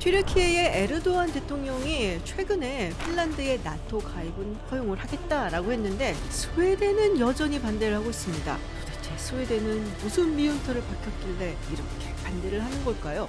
튀르키예의 에르도안 대통령이 최근에 핀란드의 나토 가입은 허용을 하겠다라고 했는데 스웨덴은 여전히 반대를 하고 있습니다. 도대체 스웨덴은 무슨 미운털이 박혔길래 이렇게 반대를 하는 걸까요?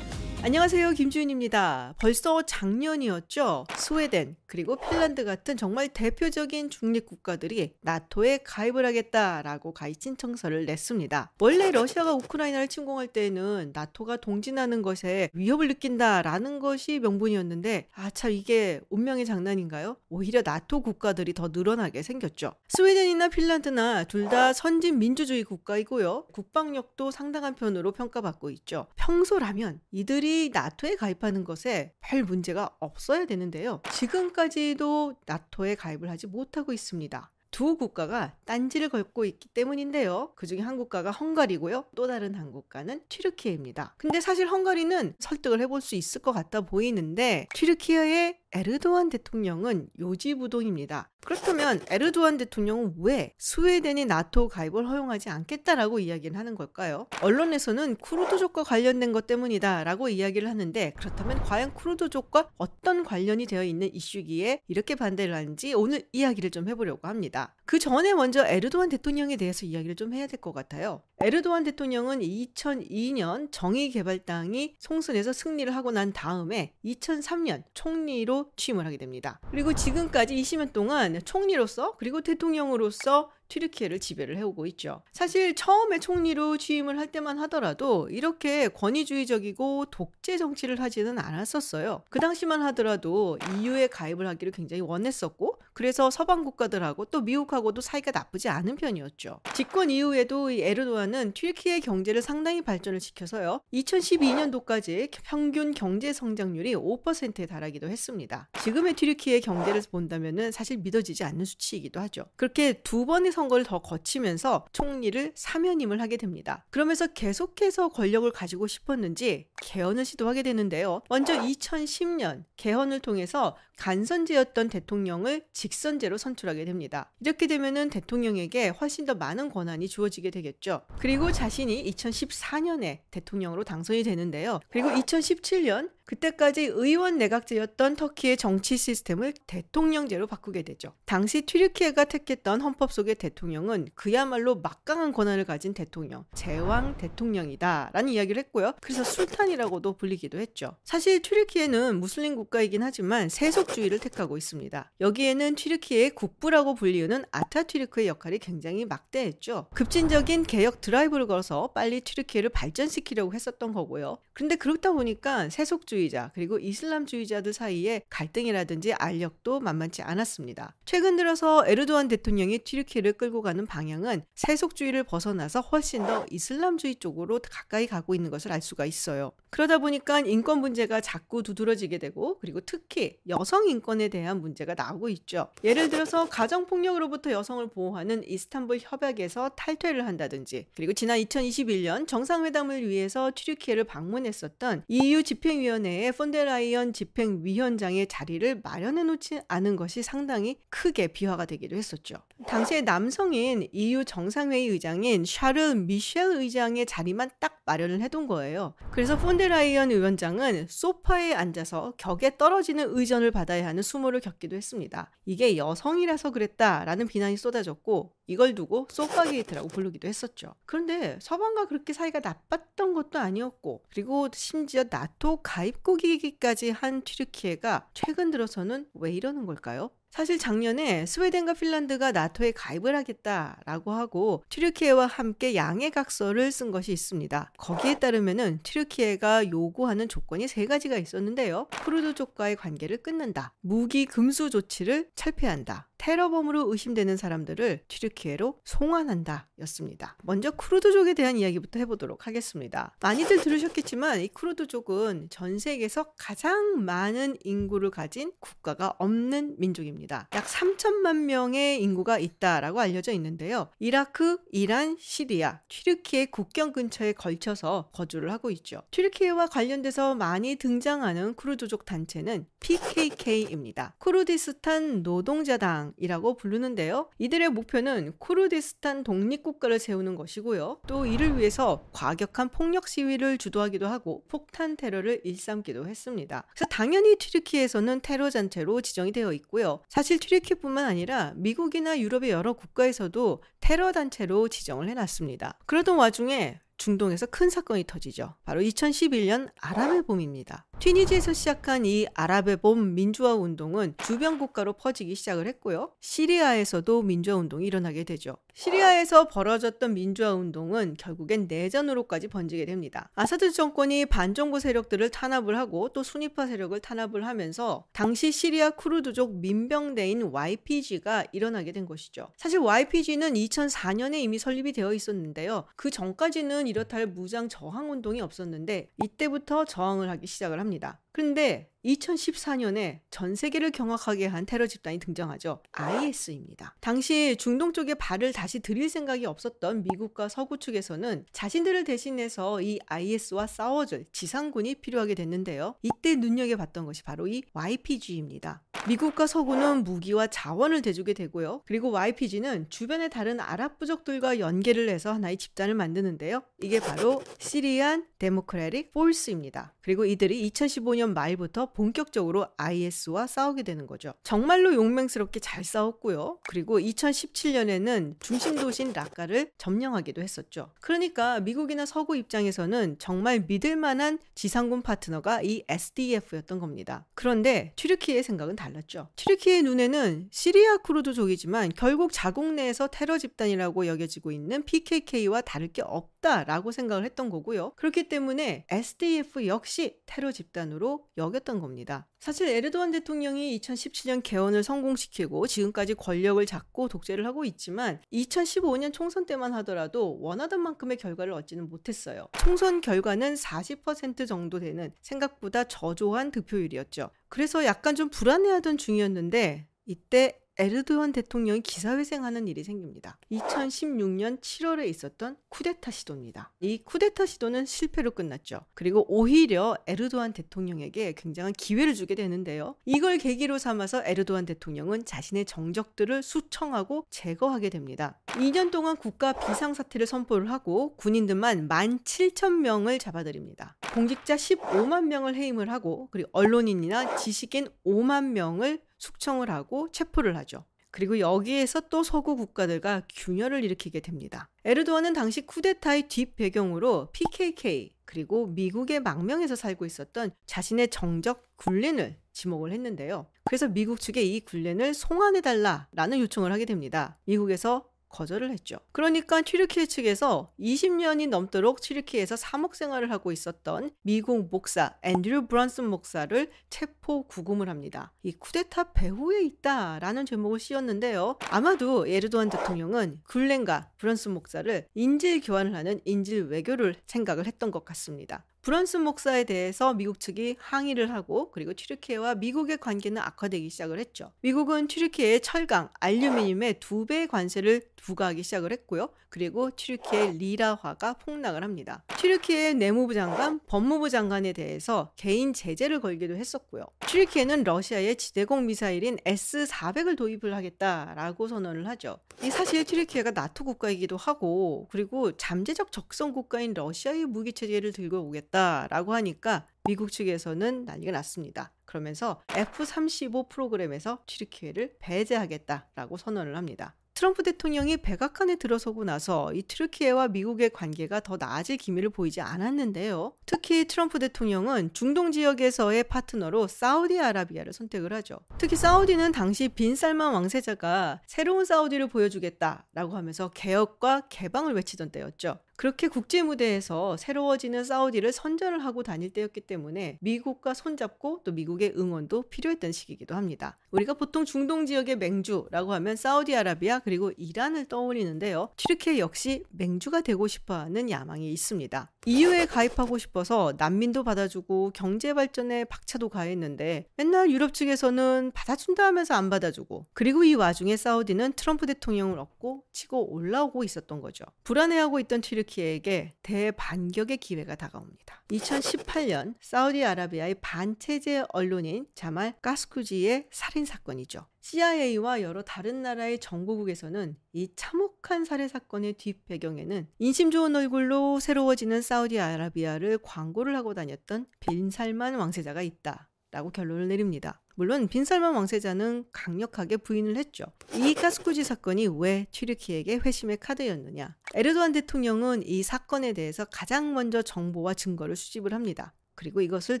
안녕하세요. 김주인입니다. 벌써 작년이었죠. 스웨덴 그리고 핀란드 같은 정말 대표적인 중립 국가들이 나토에 가입을 하겠다라고 가입 신청서를 냈습니다. 원래 러시아가 우크라이나를 침공할 때는 나토가 동진하는 것에 위협을 느낀다라는 것이 명분이었는데 아 참 이게 운명의 장난인가요? 오히려 나토 국가들이 더 늘어나게 생겼죠. 스웨덴이나 핀란드나 둘 다 선진 민주주의 국가이고요. 국방력도 상당한 편으로 평가받고 있죠. 평소라면 이들이 나토에 가입하는 것에 별 문제가 없어야 되는데요. 지금까지도 나토에 가입을 하지 못하고 있습니다. 두 국가가 딴지를 걸고 있기 때문인데요. 그 중에 한 국가가 헝가리고요. 또 다른 한 국가는 튀르키예입니다. 근데 사실 헝가리는 설득을 해볼 수 있을 것 같아 보이는데 튀르키예의 에르도안 대통령은 요지부동입니다. 그렇다면 에르도안 대통령은 왜 스웨덴이 나토 가입을 허용하지 않겠다라고 이야기를 하는 걸까요? 언론에서는 쿠르드족과 관련된 것 때문이다라고 이야기를 하는데 그렇다면 과연 쿠르드족과 어떤 관련이 되어 있는 이슈기에 이렇게 반대를 하는지 오늘 이야기를 좀 해보려고 합니다. 그 전에 먼저 에르도안 대통령에 대해서 이야기를 좀 해야 될 것 같아요. 에르도안 대통령은 2002년 정의개발당이 총선에서 승리를 하고 난 다음에 2003년 총리로 취임을 하게 됩니다. 그리고 지금까지 20년 동안 총리로서 그리고 대통령으로서 튀르키예를 지배를 해오고 있죠. 사실 처음에 총리로 취임을 할 때만 하더라도 이렇게 권위주의적이고 독재 정치를 하지는 않았었어요. 그 당시만 하더라도 EU에 가입을 하기를 굉장히 원했었고 그래서 서방 국가들하고 또 미국하고도 사이가 나쁘지 않은 편이었죠. 집권 이후에도 이 에르도안은 튀르키예 경제를 상당히 발전을 시켜서요. 2012년도까지 평균 경제 성장률이 5%에 달하기도 했습니다. 지금의 튀르키예 경제를 본다면은 사실 믿어지지 않는 수치이기도 하죠. 그렇게 두 번의 선거를 더 거치면서 총리를 사면임을 하게 됩니다. 그러면서 계속해서 권력을 가지고 싶었는지 개헌을 시도하게 되는데요. 먼저 2010년 개헌을 통해서 간선제였던 대통령을 직선제로 선출하게 됩니다. 이렇게 되면은 대통령에게 훨씬 더 많은 권한이 주어지게 되겠죠. 그리고 자신이 2014년에 대통령으로 당선이 되는데요. 그리고 2017년 그때까지 의원 내각제였던 터키의 정치 시스템을 대통령제로 바꾸게 되죠. 당시 튀르키예가 택했던 헌법 속의 대통령은 그야말로 막강한 권한을 가진 대통령, 제왕 대통령이다 라는 이야기를 했고요. 그래서 술탄이라고도 불리기도 했죠. 사실 튀르키예는 무슬림 국가이긴 하지만 세속주의를 택하고 있습니다. 여기에는 튀르키예의 국부라고 불리우는 아타튀르크의 역할이 굉장히 막대했죠. 급진적인 개혁 드라이브를 걸어서 빨리 튀르키예를 발전시키려고 했었던 거고요. 그런데 그렇다 보니까 세속주의자 그리고 이슬람주의자들 사이에 갈등이라든지 알력도 만만치 않았습니다. 최근 들어서 에르도안 대통령이 튀르키예를 끌고 가는 방향은 세속주의를 벗어나서 훨씬 더 이슬람주의 쪽으로 가까이 가고 있는 것을 알 수가 있어요. 그러다 보니까 인권 문제가 자꾸 두드러지게 되고 그리고 특히 여성 인권에 대한 문제가 나오고 있죠. 예를 들어서 가정 폭력으로부터 여성을 보호하는 이스탄불 협약에서 탈퇴를 한다든지 그리고 지난 2021년 정상회담을 위해서 튀르키예를 방문 했었던 EU 집행위원회의 폰데어라이엔 집행위원장의 자리를 마련해 놓지 않은 것이 상당히 크게 비화가 되기도 했었죠. 당시에 남성인 EU 정상회의 의장인 샤를 미셸 의장의 자리만 딱 마련을 해둔 거예요. 그래서 폰데어라이엔 위원장은 소파에 앉아서 격에 떨어지는 의전을 받아야 하는 수모를 겪기도 했습니다. 이게 여성이라서 그랬다라는 비난이 쏟아졌고 이걸 두고 소파 게이트라고 부르기도 했었죠. 그런데 서방과 그렇게 사이가 나빴던 것도 아니었고 그리고 심지어 나토 가입국이기까지 한 튀르키예가 최근 들어서는 왜 이러는 걸까요? 사실 작년에 스웨덴과 핀란드가 나토에 가입을 하겠다라고 하고 튀르키예와 함께 양해각서를 쓴 것이 있습니다. 거기에 따르면은 튀르키예가 요구하는 조건이 세 가지가 있었는데요. 쿠르드족과의 관계를 끊는다. 무기 금수 조치를 철폐한다. 테러범으로 의심되는 사람들을 튀르키예로 송환한다 였습니다. 먼저 쿠르드족에 대한 이야기부터 해보도록 하겠습니다. 많이들 들으셨겠지만 이 쿠르드족은 전 세계에서 가장 많은 인구를 가진 국가가 없는 민족입니다. 약 3천만 명의 인구가 있다라고 알려져 있는데요. 이라크, 이란, 시리아, 튀르키예 국경 근처에 걸쳐서 거주를 하고 있죠. 튀르키예와 관련돼서 많이 등장하는 쿠르드족 단체는 PKK입니다. 쿠르디스탄 노동자당 정당이라고 부르는데요. 이들의 목표는 쿠르디스탄 독립국가를 세우는 것이고요. 또 이를 위해서 과격한 폭력 시위를 주도하기도 하고 폭탄 테러를 일삼기도 했습니다. 그래서 당연히 튀르키에서는 테러 단체로 지정이 되어 있고요. 사실 튀르키뿐만 아니라 미국이나 유럽의 여러 국가에서도 테러 단체로 지정을 해놨습니다. 그러던 와중에 중동에서 큰 사건이 터지죠. 바로 2011년 아랍의 봄입니다. 튀니지에서 시작한 이 아랍의 봄 민주화 운동은 주변 국가로 퍼지기 시작을 했고요. 시리아에서도 민주화 운동이 일어나게 되죠. 시리아에서 벌어졌던 민주화 운동은 결국엔 내전으로까지 번지게 됩니다. 아사드 정권이 반정부 세력들을 탄압을 하고 또 순위파 세력을 탄압을 하면서 당시 시리아 쿠르드족 민병대인 YPG가 일어나게 된 것이죠. 사실 YPG는 2004년에 이미 설립이 되어 있었는데요. 그 전까지는 이렇다 할 무장 저항 운동이 없었는데 이때부터 저항을 하기 시작을 합니다. 그런데 2014년에 전 세계를 경악하게 한 테러 집단이 등장하죠. IS입니다. 당시 중동 쪽에 발을 다시 들일 생각이 없었던 미국과 서구 측에서는 자신들을 대신해서 이 IS와 싸워줄 지상군이 필요하게 됐는데요. 이때 눈여겨봤던 것이 바로 이 YPG입니다. 미국과 서구는 무기와 자원을 대주게 되고요. 그리고 YPG는 주변의 다른 아랍 부족들과 연계를 해서 하나의 집단을 만드는데요. 이게 바로 시리안 데모크레릭 폴스입니다. 그리고 이들이 2015년 말부터 본격적으로 IS와 싸우게 되는 거죠. 정말로 용맹스럽게 잘 싸웠고요. 그리고 2017년에는 중심 도시인 라카를 점령하기도 했었죠. 그러니까 미국이나 서구 입장에서는 정말 믿을 만한 지상군 파트너가 이 SDF였던 겁니다. 그런데 튀르키의 생각은 달랐죠. 튀르키의 눈에는 시리아 쿠르드족이지만 결국 자국 내에서 테러 집단이라고 여겨지고 있는 PKK와 다를 게 없다라고 생각을 했던 거고요. 그렇기 때문에 SDF 역시 테러 집단으로 여겼던 겁니다. 사실 에르도안 대통령이 2017년 개헌을 성공시키고 지금까지 권력을 잡고 독재를 하고 있지만 2015년 총선 때만 하더라도 원하던 만큼의 결과를 얻지는 못했어요. 총선 결과는 40% 정도 되는 생각보다 저조한 득표율이었죠. 그래서 약간 좀 불안해하던 중이었는데 이때 에르도안 대통령이 기사회생하는 일이 생깁니다. 2016년 7월에 있었던 쿠데타 시도입니다. 이 쿠데타 시도는 실패로 끝났죠. 그리고 오히려 에르도안 대통령에게 굉장한 기회를 주게 되는데요. 이걸 계기로 삼아서 에르도안 대통령은 자신의 정적들을 수청하고 제거하게 됩니다. 2년 동안 국가 비상사태를 선포를 하고 군인들만 17,000명을 잡아들입니다. 공직자 15만 명을 해임을 하고 그리고 언론인이나 지식인 5만 명을 숙청을 하고 체포를 하죠. 그리고 여기에서 또 서구 국가들과 균열을 일으키게 됩니다. 에르도안은 당시 쿠데타의 뒷 배경으로 PKK 그리고 미국의 망명에서 살고 있었던 자신의 정적 굴린을 지목을 했는데요. 그래서 미국 측에 이 굴렌을 송환해달라라는 요청을 하게 됩니다. 미국에서 거절을 했죠. 그러니까 튀르키예 측에서 20년이 넘도록 튀르키예에서 사목 생활을 하고 있었던 미국 목사 앤드류 브런슨 목사를 체포 구금을 합니다. 이 쿠데타 배후에 있다라는 죄목을 씌웠는데요. 아마도 에르도안 대통령은 굴렌과 브런슨 목사를 인질 교환을 하는 인질 외교를 생각을 했던 것 같습니다. 브런슨 목사에 대해서 미국 측이 항의를 하고 그리고 튀르키예와 미국의 관계는 악화되기 시작을 했죠. 미국은 튀르키예의 철강, 알루미늄에 두 배의 관세를 부과하기 시작을 했고요. 그리고 튀르키예 리라화가 폭락을 합니다. 튀르키예 내무부 장관, 법무부 장관에 대해서 개인 제재를 걸기도 했었고요. 튀르키예는 러시아의 지대공 미사일인 S-400을 도입을 하겠다라고 선언을 하죠. 이 사실 튀르키예가 나토 국가이기도 하고 그리고 잠재적 적성 국가인 러시아의 무기 체제를 들고 오겠다 라고 하니까 미국 측에서는 난리가 났습니다. 그러면서 F-35 프로그램에서 튀르키예를 배제하겠다라고 선언을 합니다. 트럼프 대통령이 백악관에 들어서고 나서 이 트르키예와 미국의 관계가 더 나아질 기미를 보이지 않았는데요. 특히 트럼프 대통령은 중동 지역에서의 파트너로 사우디아라비아를 선택을 하죠. 특히 사우디는 당시 빈 살만 왕세자가 새로운 사우디를 보여주겠다라고 하면서 개혁과 개방을 외치던 때였죠. 그렇게 국제 무대에서 새로워지는 사우디를 선전을 하고 다닐 때였기 때문에 미국과 손잡고 또 미국의 응원도 필요했던 시기이기도 합니다. 우리가 보통 중동 지역의 맹주라고 하면 사우디아라비아 그리고 이란을 떠올리는데요. 튀르키예 역시 맹주가 되고 싶어하는 야망이 있습니다. EU에 가입하고 싶어서 난민도 받아주고 경제 발전에 박차도 가했는데 맨날 유럽 측에서는 받아준다 하면서 안 받아주고 그리고 이 와중에 사우디는 트럼프 대통령을 얻고 치고 올라오고 있었던 거죠. 불안해하고 있던 튀르키 예 튀르키에게 대반격의 기회가 다가옵니다. 2018년 사우디아라비아의 반체제 언론인 자말 가스쿠지의 살인 사건이죠. CIA와 여러 다른 나라의 정보국에서는 이 참혹한 살해 사건의 뒷배경에는 인심 좋은 얼굴로 새로워지는 사우디아라비아를 광고를 하고 다녔던 빈살만 왕세자가 있다. 라고 결론을 내립니다. 물론 빈살만 왕세자는 강력하게 부인을 했죠. 이 가스쿠지 사건이 왜 튀르키에게 회심의 카드였느냐? 에르도안 대통령은 이 사건에 대해서 가장 먼저 정보와 증거를 수집을 합니다. 그리고 이것을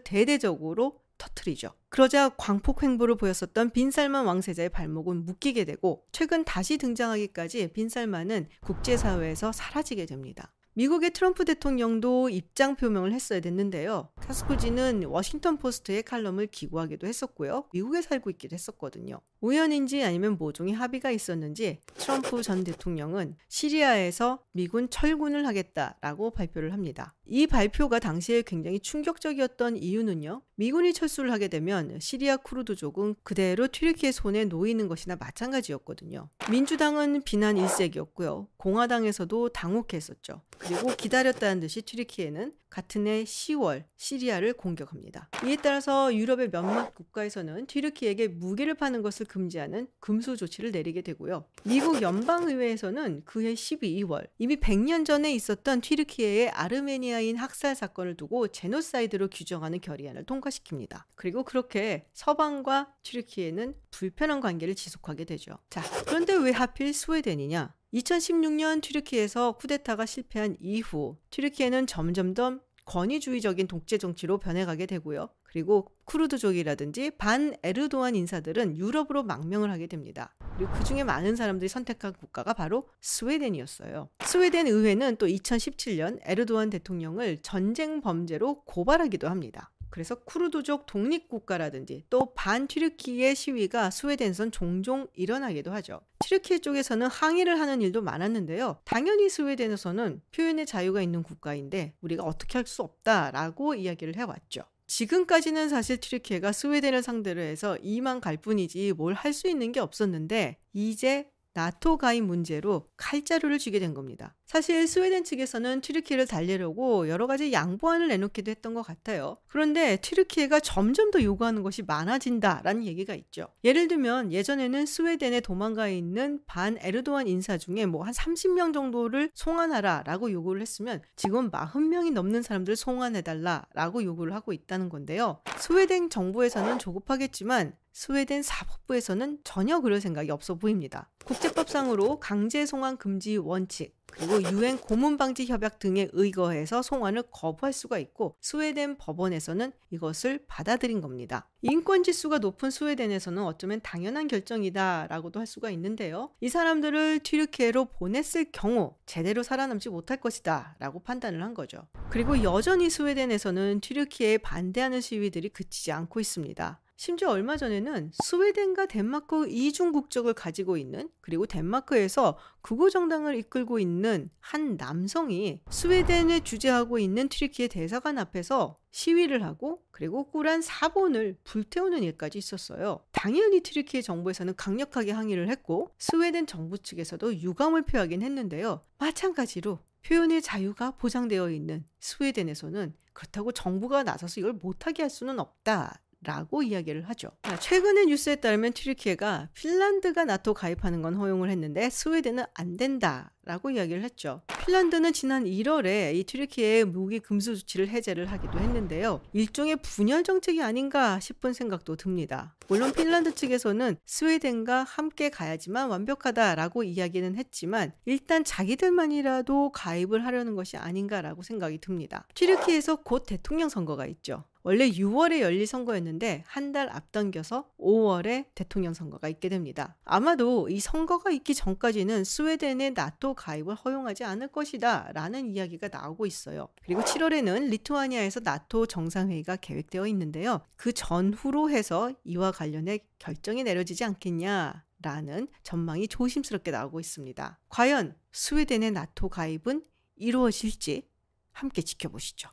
대대적으로 터트리죠. 그러자 광폭 행보를 보였었던 빈살만 왕세자의 발목은 묶이게 되고 최근 다시 등장하기까지 빈살만은 국제사회에서 사라지게 됩니다. 미국의 트럼프 대통령도 입장 표명을 했어야 됐는데요. 카스쿠지는 워싱턴 포스트의 칼럼을 기고하기도 했었고요. 미국에 살고 있기도 했었거든요. 우연인지 아니면 모종의 합의가 있었는지 트럼프 전 대통령은 시리아에서 미군 철군을 하겠다라고 발표를 합니다. 이 발표가 당시에 굉장히 충격적이었던 이유는요. 미군이 철수를 하게 되면 시리아 쿠르드족은 그대로 튀르키예의 손에 놓이는 것이나 마찬가지였거든요. 민주당은 비난 일색이었고요. 공화당에서도 당혹했었죠. 그리고 기다렸다는 듯이 튀르키예는 같은 해 10월 시리아를 공격합니다. 이에 따라서 유럽의 몇몇 국가에서는 튀르키예에게 무기를 파는 것을 금지하는 금수 조치를 내리게 되고요. 미국 연방의회에서는 그해 12월 이미 100년 전에 있었던 튀르키예의 아르메니아인 학살 사건을 두고 제노사이드로 규정하는 결의안을 통과시킵니다. 그리고 그렇게 서방과 튀르키예는 불편한 관계를 지속하게 되죠. 자, 그런데 왜 하필 스웨덴이냐? 2016년 튀르키예에서 쿠데타가 실패한 이후 튀르키예는 점점 더 권위주의적인 독재 정치로 변해가게 되고요. 그리고 쿠르드족이라든지 반 에르도안 인사들은 유럽으로 망명을 하게 됩니다. 그리고 그 중에 많은 사람들이 선택한 국가가 바로 스웨덴이었어요. 스웨덴 의회는 또 2017년 에르도안 대통령을 전쟁 범죄로 고발하기도 합니다. 그래서 쿠르드족 독립국가라든지 또 반튀르키예 시위가 스웨덴선 종종 일어나기도 하죠. 튀르키예 쪽에서는 항의를 하는 일도 많았는데요. 당연히 스웨덴에서는 표현의 자유가 있는 국가인데 우리가 어떻게 할 수 없다라고 이야기를 해왔죠. 지금까지는 사실 튀르키예가 스웨덴을 상대로 해서 이만 갈 뿐이지 뭘 할 수 있는 게 없었는데 이제 나토 가입 문제로 칼자루를 쥐게 된 겁니다. 사실 스웨덴 측에서는 튀르키예를 달래려고 여러 가지 양보안을 내놓기도 했던 것 같아요. 그런데 튀르키예가 점점 더 요구하는 것이 많아진다라는 얘기가 있죠. 예를 들면 예전에는 스웨덴에 도망가 있는 반 에르도안 인사 중에 뭐 한 30명 정도를 송환하라라고 요구를 했으면 지금 40명이 넘는 사람들을 송환해달라라고 요구를 하고 있다는 건데요. 스웨덴 정부에서는 조급하겠지만 스웨덴 사법부에서는 전혀 그럴 생각이 없어 보입니다. 국제법상으로 강제 송환 금지 원칙, 그리고 유엔 고문 방지 협약 등에 의거해서 송환을 거부할 수가 있고 스웨덴 법원에서는 이것을 받아들인 겁니다. 인권 지수가 높은 스웨덴에서는 어쩌면 당연한 결정이다라고도 할 수가 있는데요. 이 사람들을 튀르키예로 보냈을 경우 제대로 살아남지 못할 것이다라고 판단을 한 거죠. 그리고 여전히 스웨덴에서는 튀르키예에 반대하는 시위들이 그치지 않고 있습니다. 심지어 얼마 전에는 스웨덴과 덴마크 이중 국적을 가지고 있는 그리고 덴마크에서 극우 정당을 이끌고 있는 한 남성이 스웨덴에 주재하고 있는 튀르키예 대사관 앞에서 시위를 하고 그리고 꿀한 사본을 불태우는 일까지 있었어요. 당연히 튀르키예 정부에서는 강력하게 항의를 했고 스웨덴 정부 측에서도 유감을 표하긴 했는데요. 마찬가지로 표현의 자유가 보장되어 있는 스웨덴에서는 그렇다고 정부가 나서서 이걸 못하게 할 수는 없다. 라고 이야기를 하죠. 최근의 뉴스에 따르면 튀르키예가 핀란드가 나토 가입하는 건 허용을 했는데 스웨덴은 안 된다. 라고 이야기를 했죠. 핀란드는 지난 1월에 이 튀르키예의 무기 금수 조치를 해제를 하기도 했는데요. 일종의 분열 정책이 아닌가 싶은 생각도 듭니다. 물론 핀란드 측에서는 스웨덴과 함께 가야지만 완벽하다라고 이야기는 했지만 일단 자기들만이라도 가입을 하려는 것이 아닌가라고 생각이 듭니다. 튀르키에서 곧 대통령 선거가 있죠. 원래 6월에 열릴 선거였는데 한 달 앞당겨서 5월에 대통령 선거가 있게 됩니다. 아마도 이 선거가 있기 전까지는 스웨덴의 나토 가입을 허용하지 않을 것이다 라는 이야기가 나오고 있어요. 그리고 7월에는 리투아니아에서 나토 정상회의가 계획되어 있는데요. 그 전후로 해서 이와 관련해 결정이 내려지지 않겠냐 라는 전망이 조심스럽게 나오고 있습니다. 과연 스웨덴의 나토 가입은 이루어질지 함께 지켜보시죠.